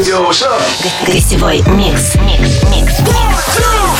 Yo, what's up? Гостевой микс. Микс. Микс.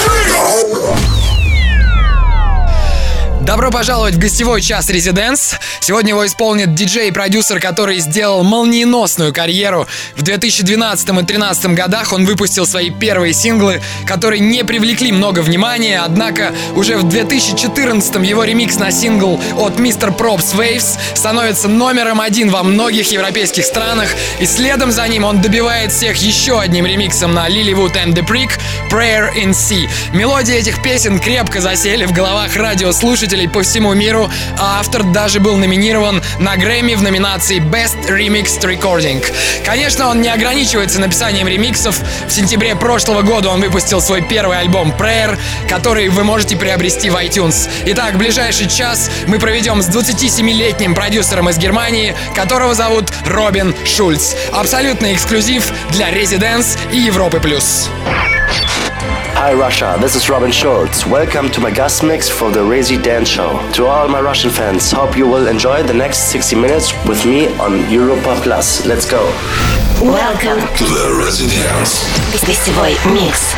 Добро пожаловать в гостевой час Residence. Сегодня его исполнит диджей и продюсер, который сделал молниеносную карьеру. В 2012 и 2013 годах он выпустил свои первые синглы, которые не привлекли много внимания, однако уже в 2014 его ремикс на сингл от Mr. Probz Waves становится номером один во многих европейских странах, и следом за ним он добивает всех еще одним ремиксом на Lilywood and the Prick Prayer in Sea. Мелодии этих песен крепко засели в головах радиослушателей по всему миру, а автор даже был номинирован на Грэмми в номинации Best Remixed Recording. Конечно, он не ограничивается написанием ремиксов. В сентябре прошлого года он выпустил свой первый альбом Prayer, который вы можете приобрести в iTunes. Итак, ближайший час мы проведем с 27-летним продюсером из Германии, которого зовут Робин Шульц. Абсолютный эксклюзив для Residence и Европы+. плюс. Hi Russia, this is Robin Schulz. Welcome to my guest mix for the Rezi Dance Show. To all my Russian fans, hope you will enjoy the next 60 minutes with me on Europa Plus. Let's go. Welcome To the Residence. Гостевой микс.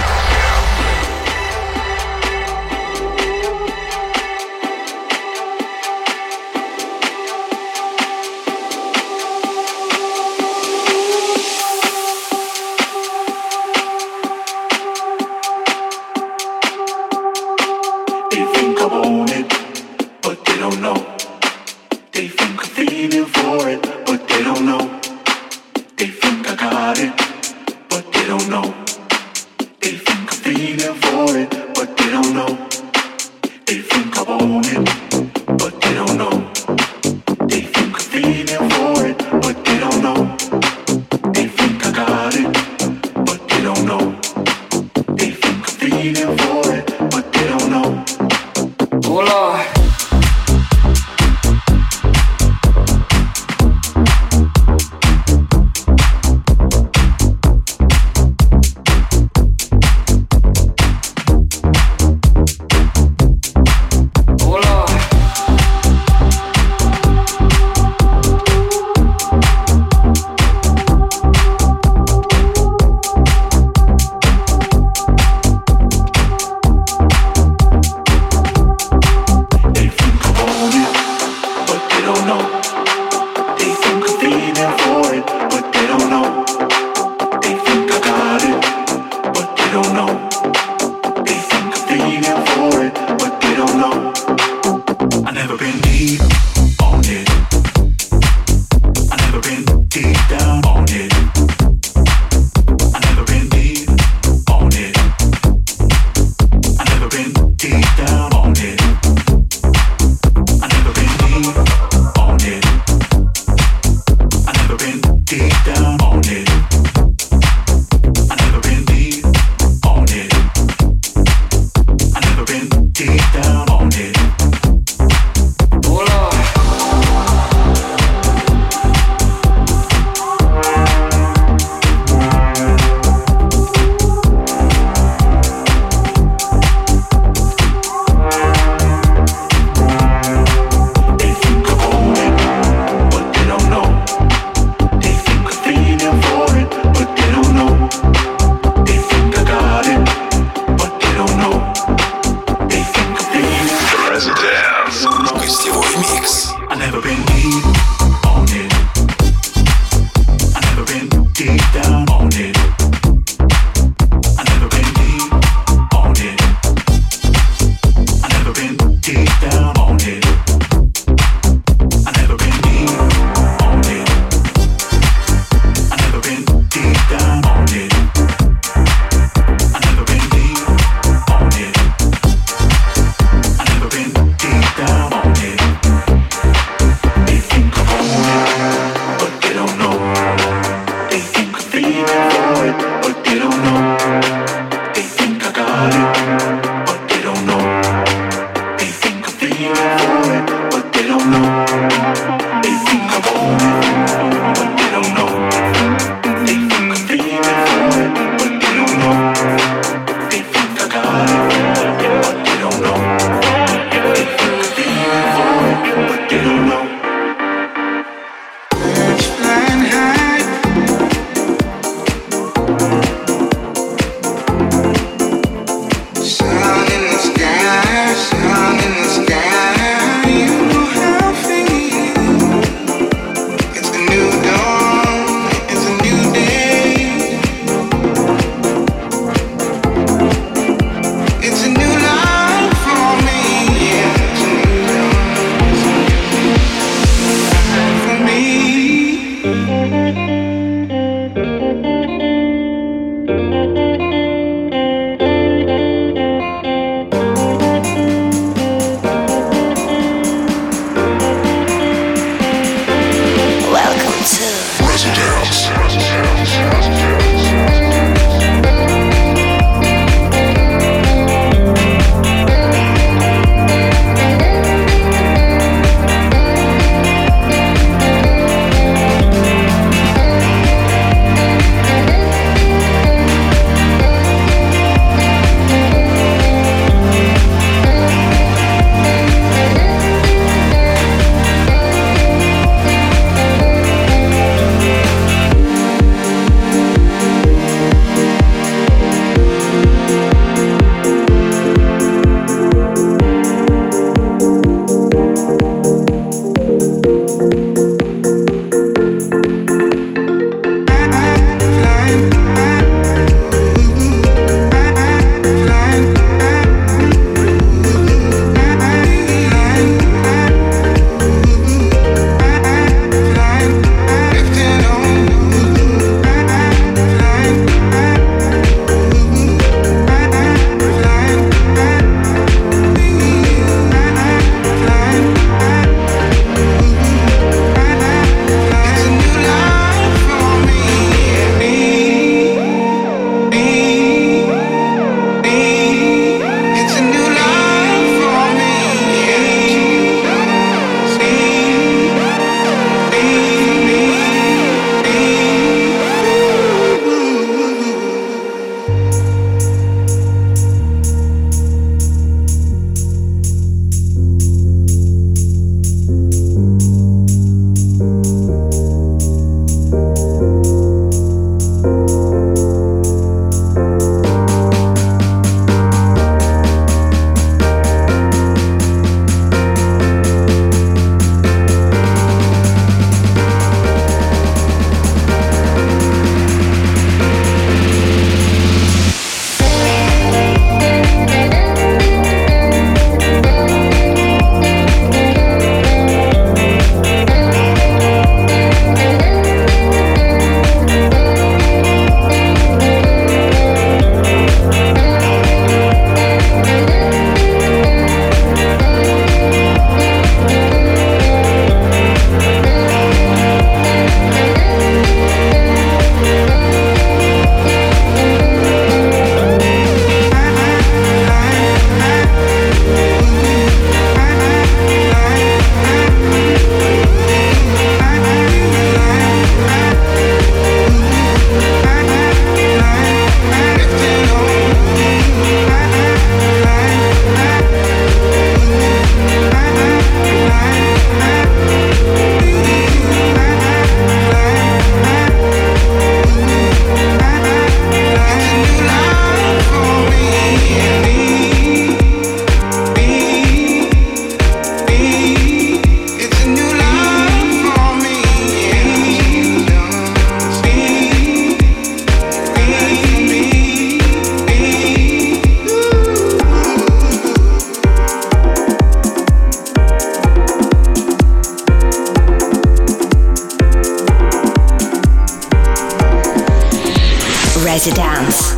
Yeah.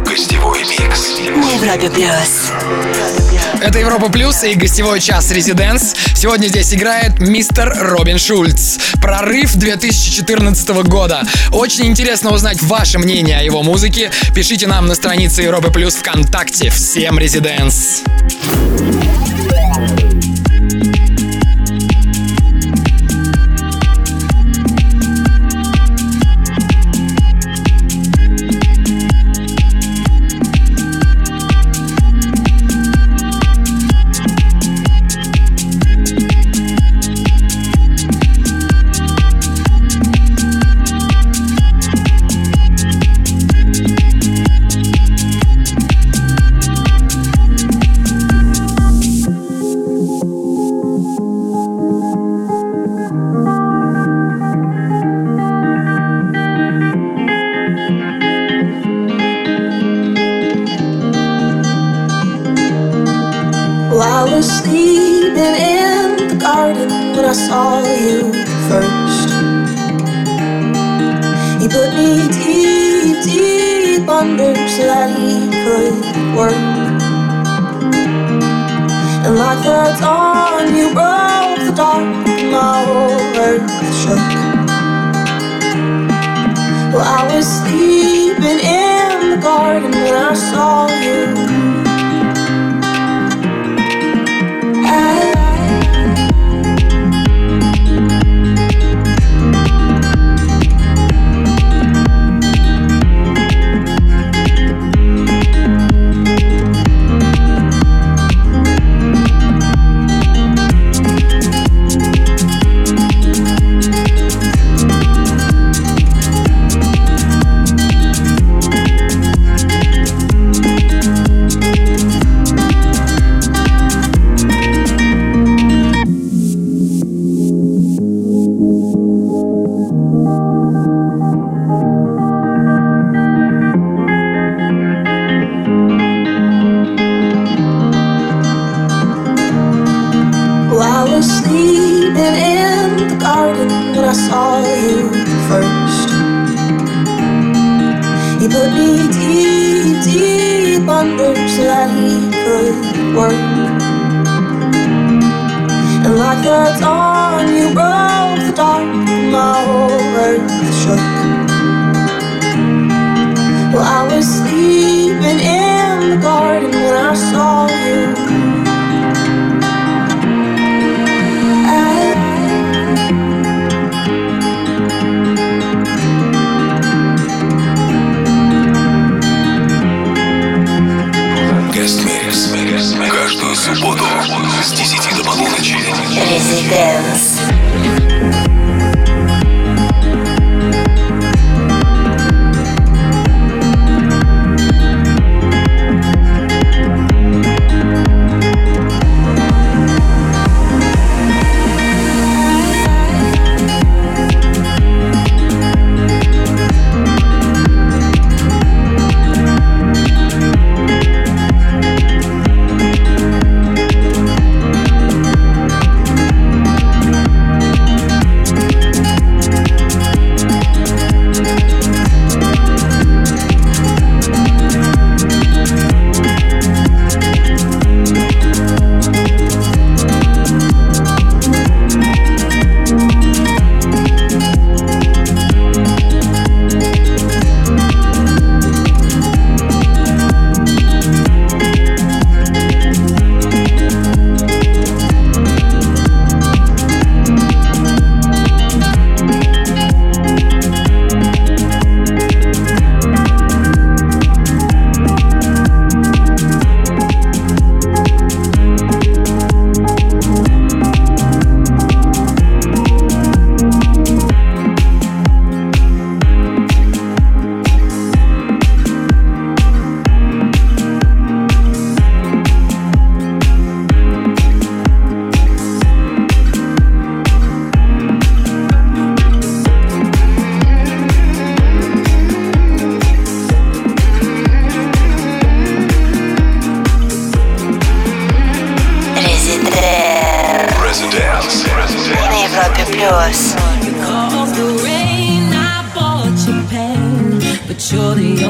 Гостевой микс. На Плюс. Это Европа Плюс и гостевой час Резиденс. Сегодня здесь играет мистер Робин Шульц. Прорыв 2014 года. Очень интересно узнать ваше мнение о его музыке. Пишите нам на странице Европы Плюс ВКонтакте. Всем Резиденс. Easy Dance.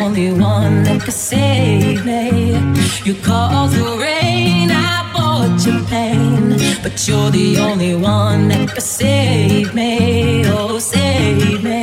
only one that could save me. You caused the rain, I bought your pain, but you're the only one that could save me. Oh, save me.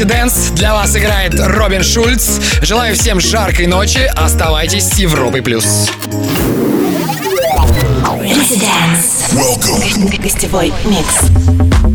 Час Резиденс. Для вас играет Робин Шульц. Желаю всем жаркой ночи. Оставайтесь с Европой плюс. Гостевой микс.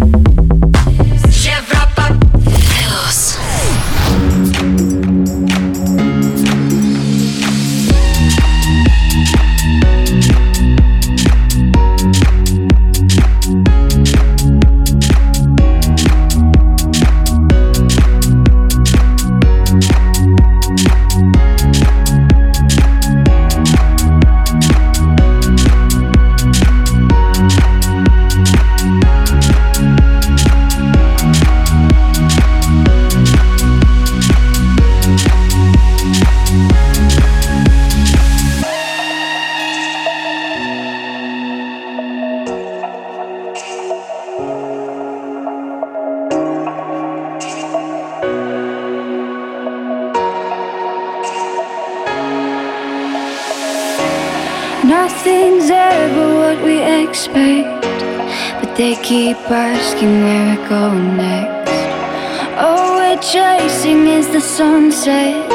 Sunset.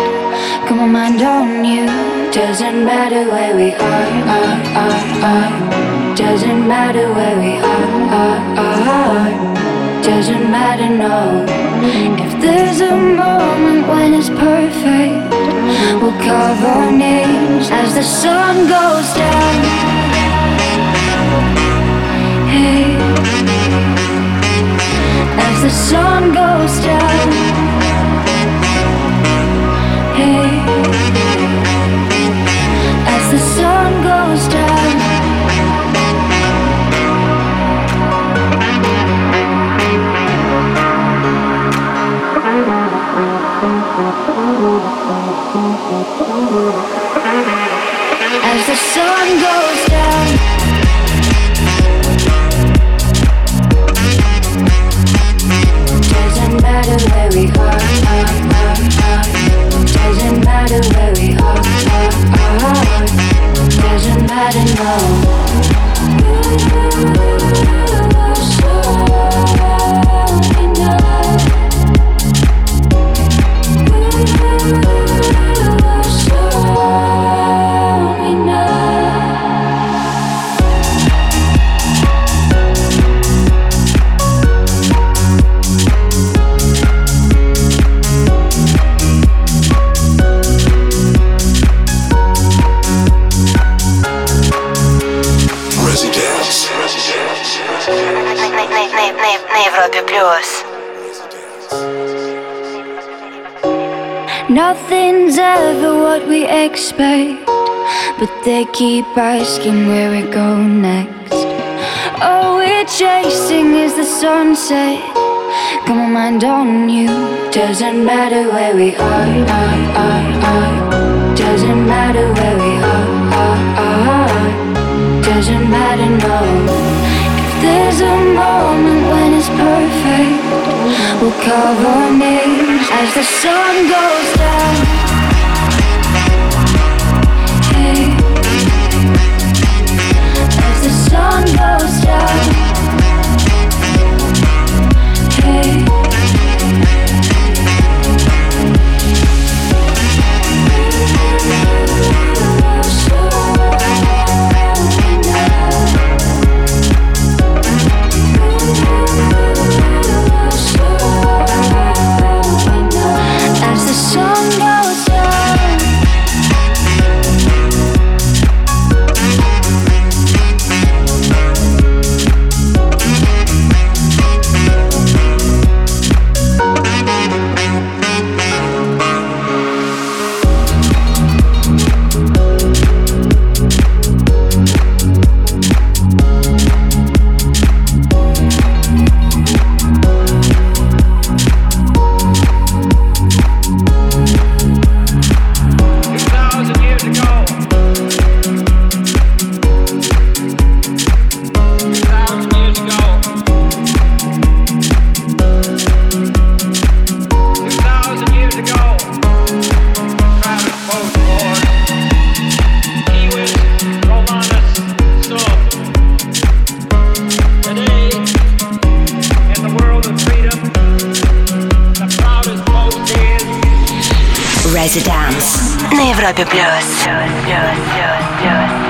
Got my mind on you. Doesn't matter where we are, are, are, are. Doesn't matter where we are, are, are. Doesn't matter, no. If there's a moment when it's perfect, we'll carve our names as the sun goes down. Hey, as the sun goes down. Hey, Doesn't matter, no. If there's a moment when it's perfect, we'll cover names as the sun goes down. Hey, as the sun goes down. Hey. Residence на Европе плюс. the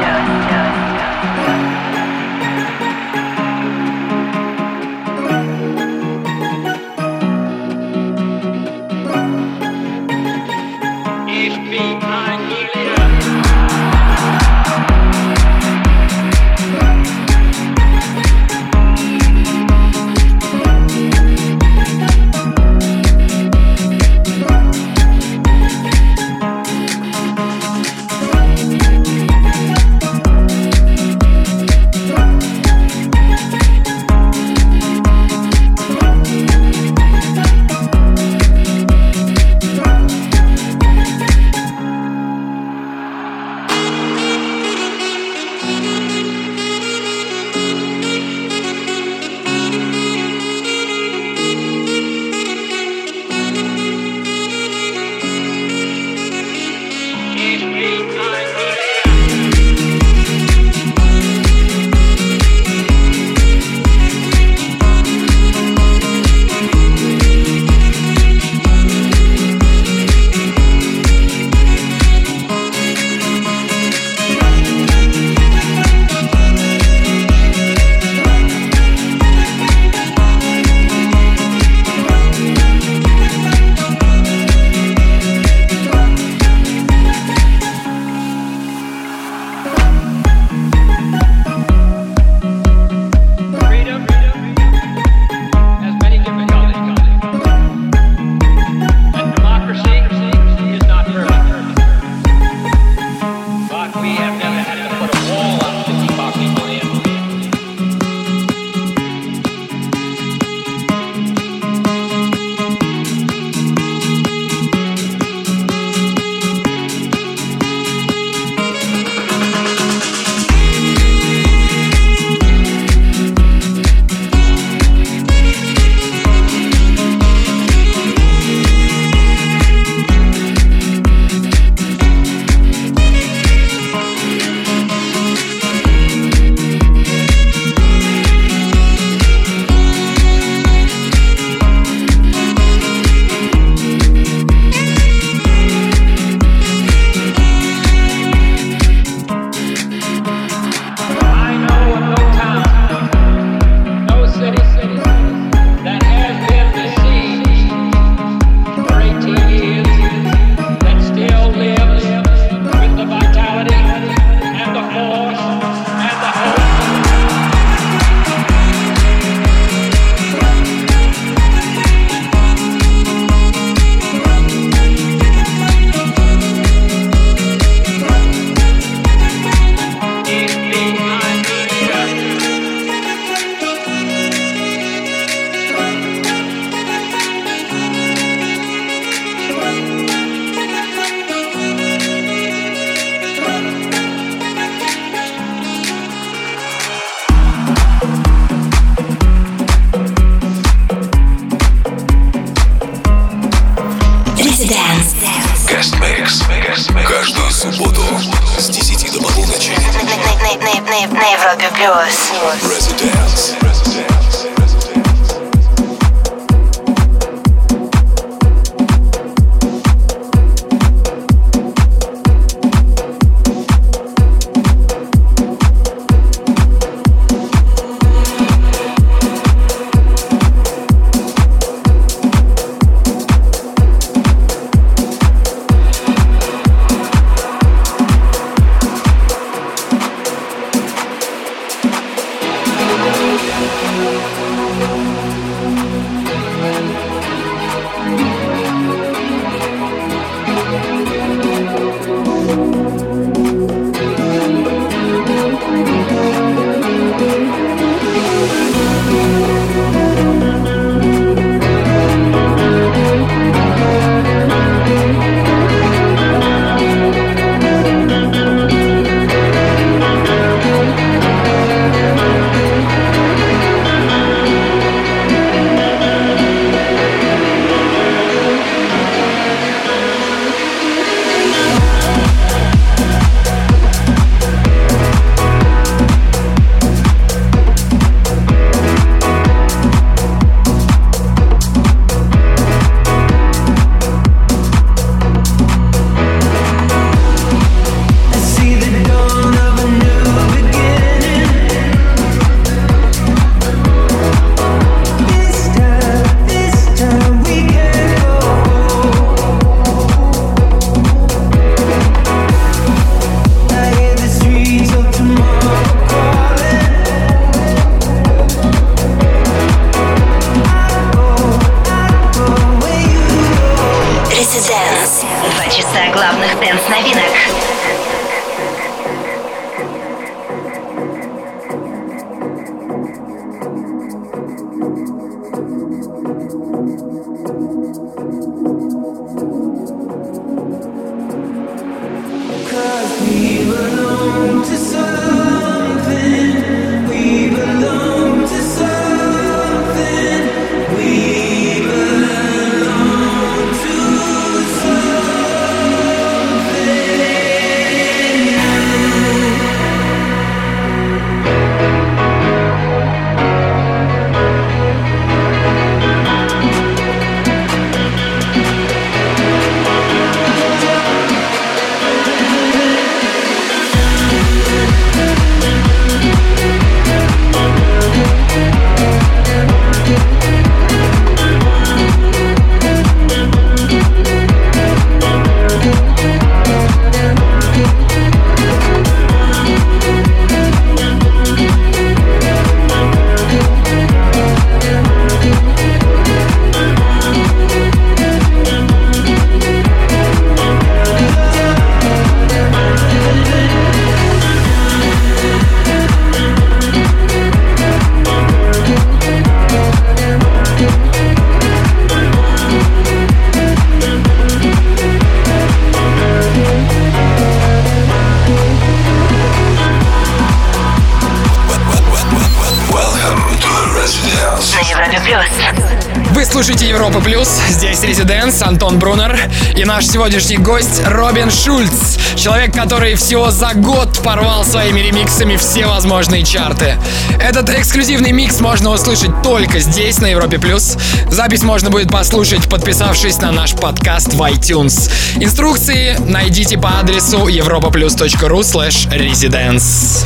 Антон Брунер и наш сегодняшний гость Робин Шульц, человек, который всего за год порвал своими ремиксами все возможные чарты. Этот эксклюзивный микс можно услышать только здесь, на Европе+. плюс. Запись можно будет послушать, подписавшись на наш подкаст в iTunes. Инструкции найдите по адресу europaplus.ru slash residence.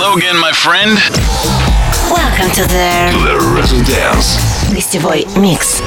Logan, my friend. Welcome to the, the Residence. Гостевой микс.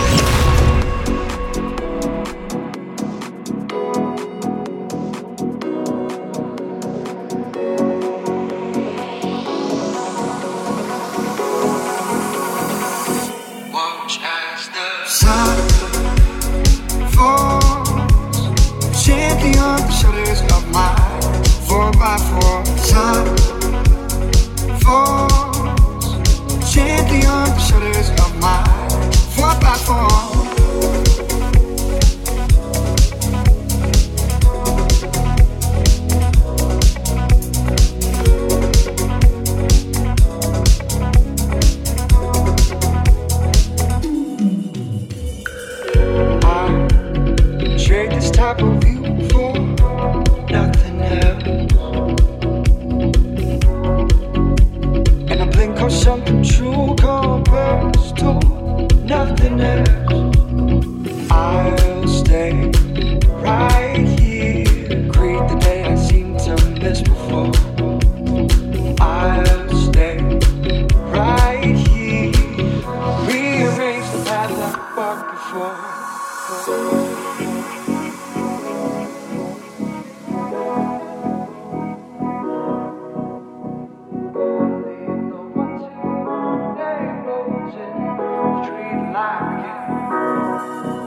Yeah.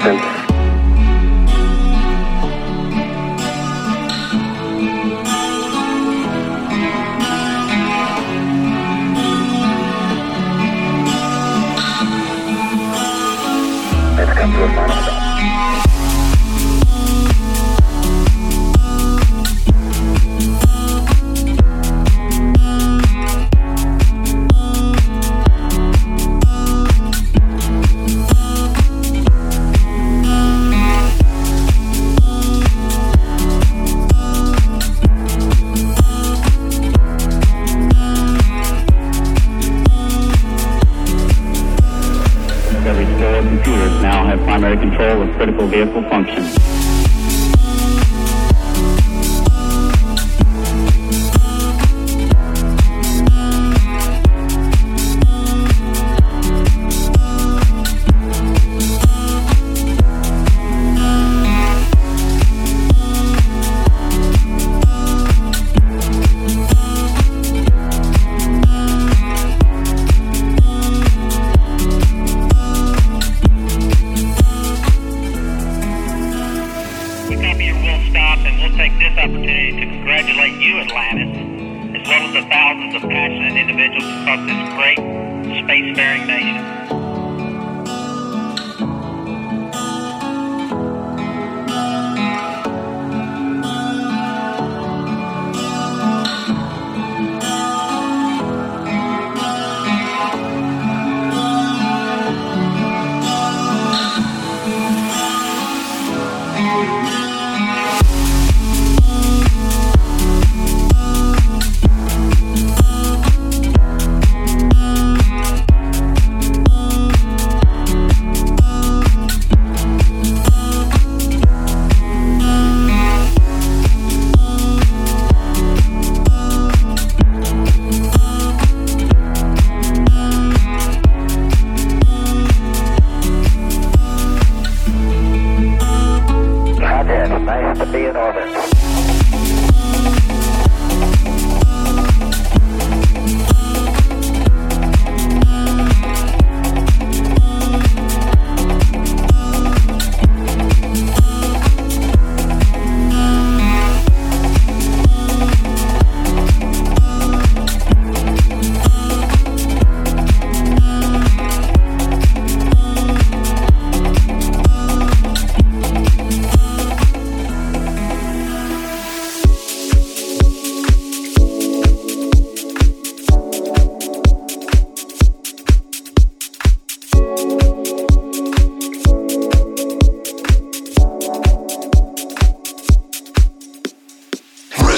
And.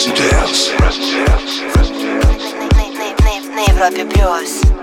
Residence. На Европе плюс.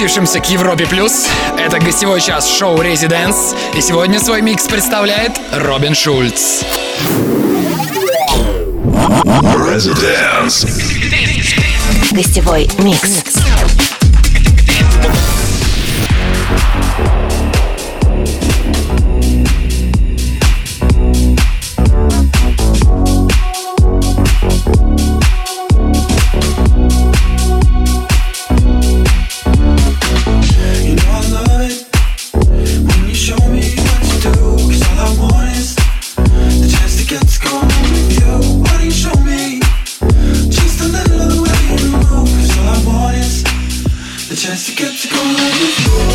переключившимся к Европе Плюс. Это гостевой час шоу «Резиденс». И сегодня свой микс представляет Робин Шульц. Residence. Гостевой микс. Yes, you got to go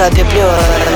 I'll be Pure.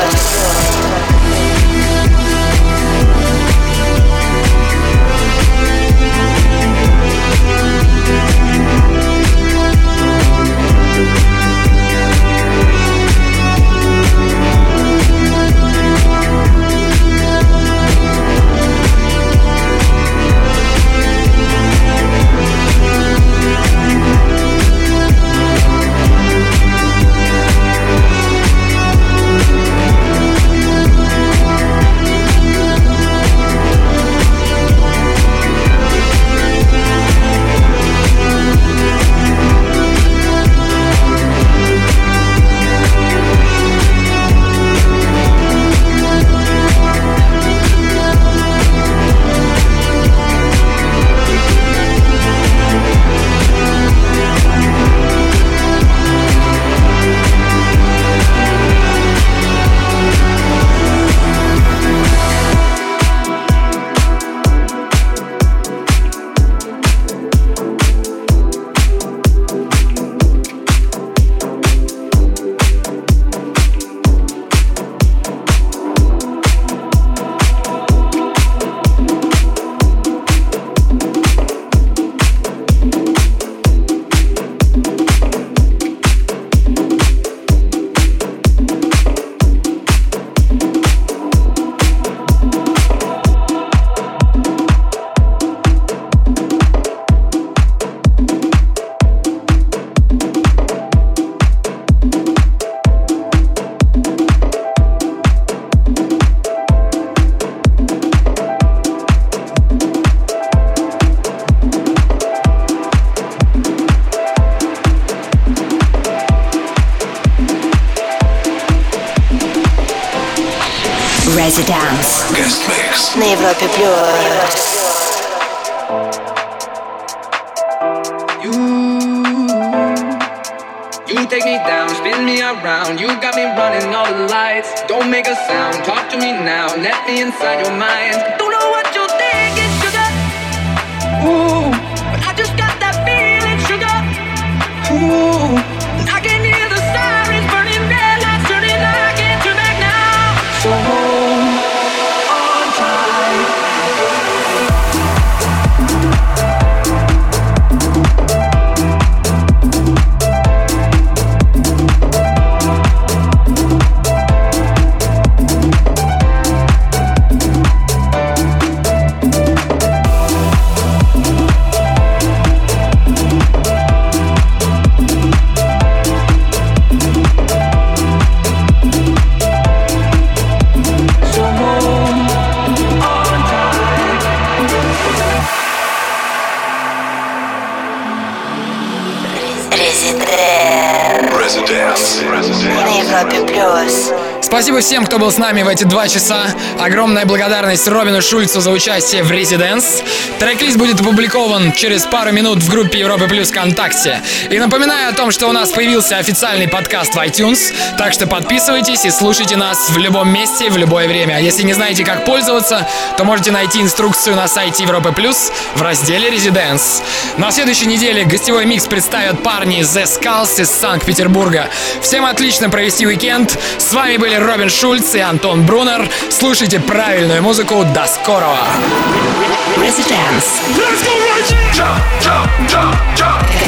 Спасибо всем, кто был с нами в эти два часа. Огромная благодарность Робину Шульцу за участие в Residence. Трек-лист будет опубликован через пару минут в группе Европы Плюс ВКонтакте. И напоминаю о том, что у нас появился официальный подкаст в iTunes, так что подписывайтесь и слушайте нас в любом месте, в любое время. А Если не знаете, как пользоваться, то можете найти инструкцию на сайте Европы Плюс в разделе Residence. На следующей неделе гостевой микс представят парни The Skulls из Санкт-Петербурга. Всем отлично провести уикенд. С вами были Робин Шульц и Антон Брунер. Слушайте правильную музыку. До скорого!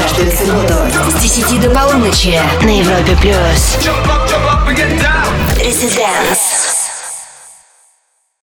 Каждую субботу с 10 до полуночи на Европе плюс. Residence.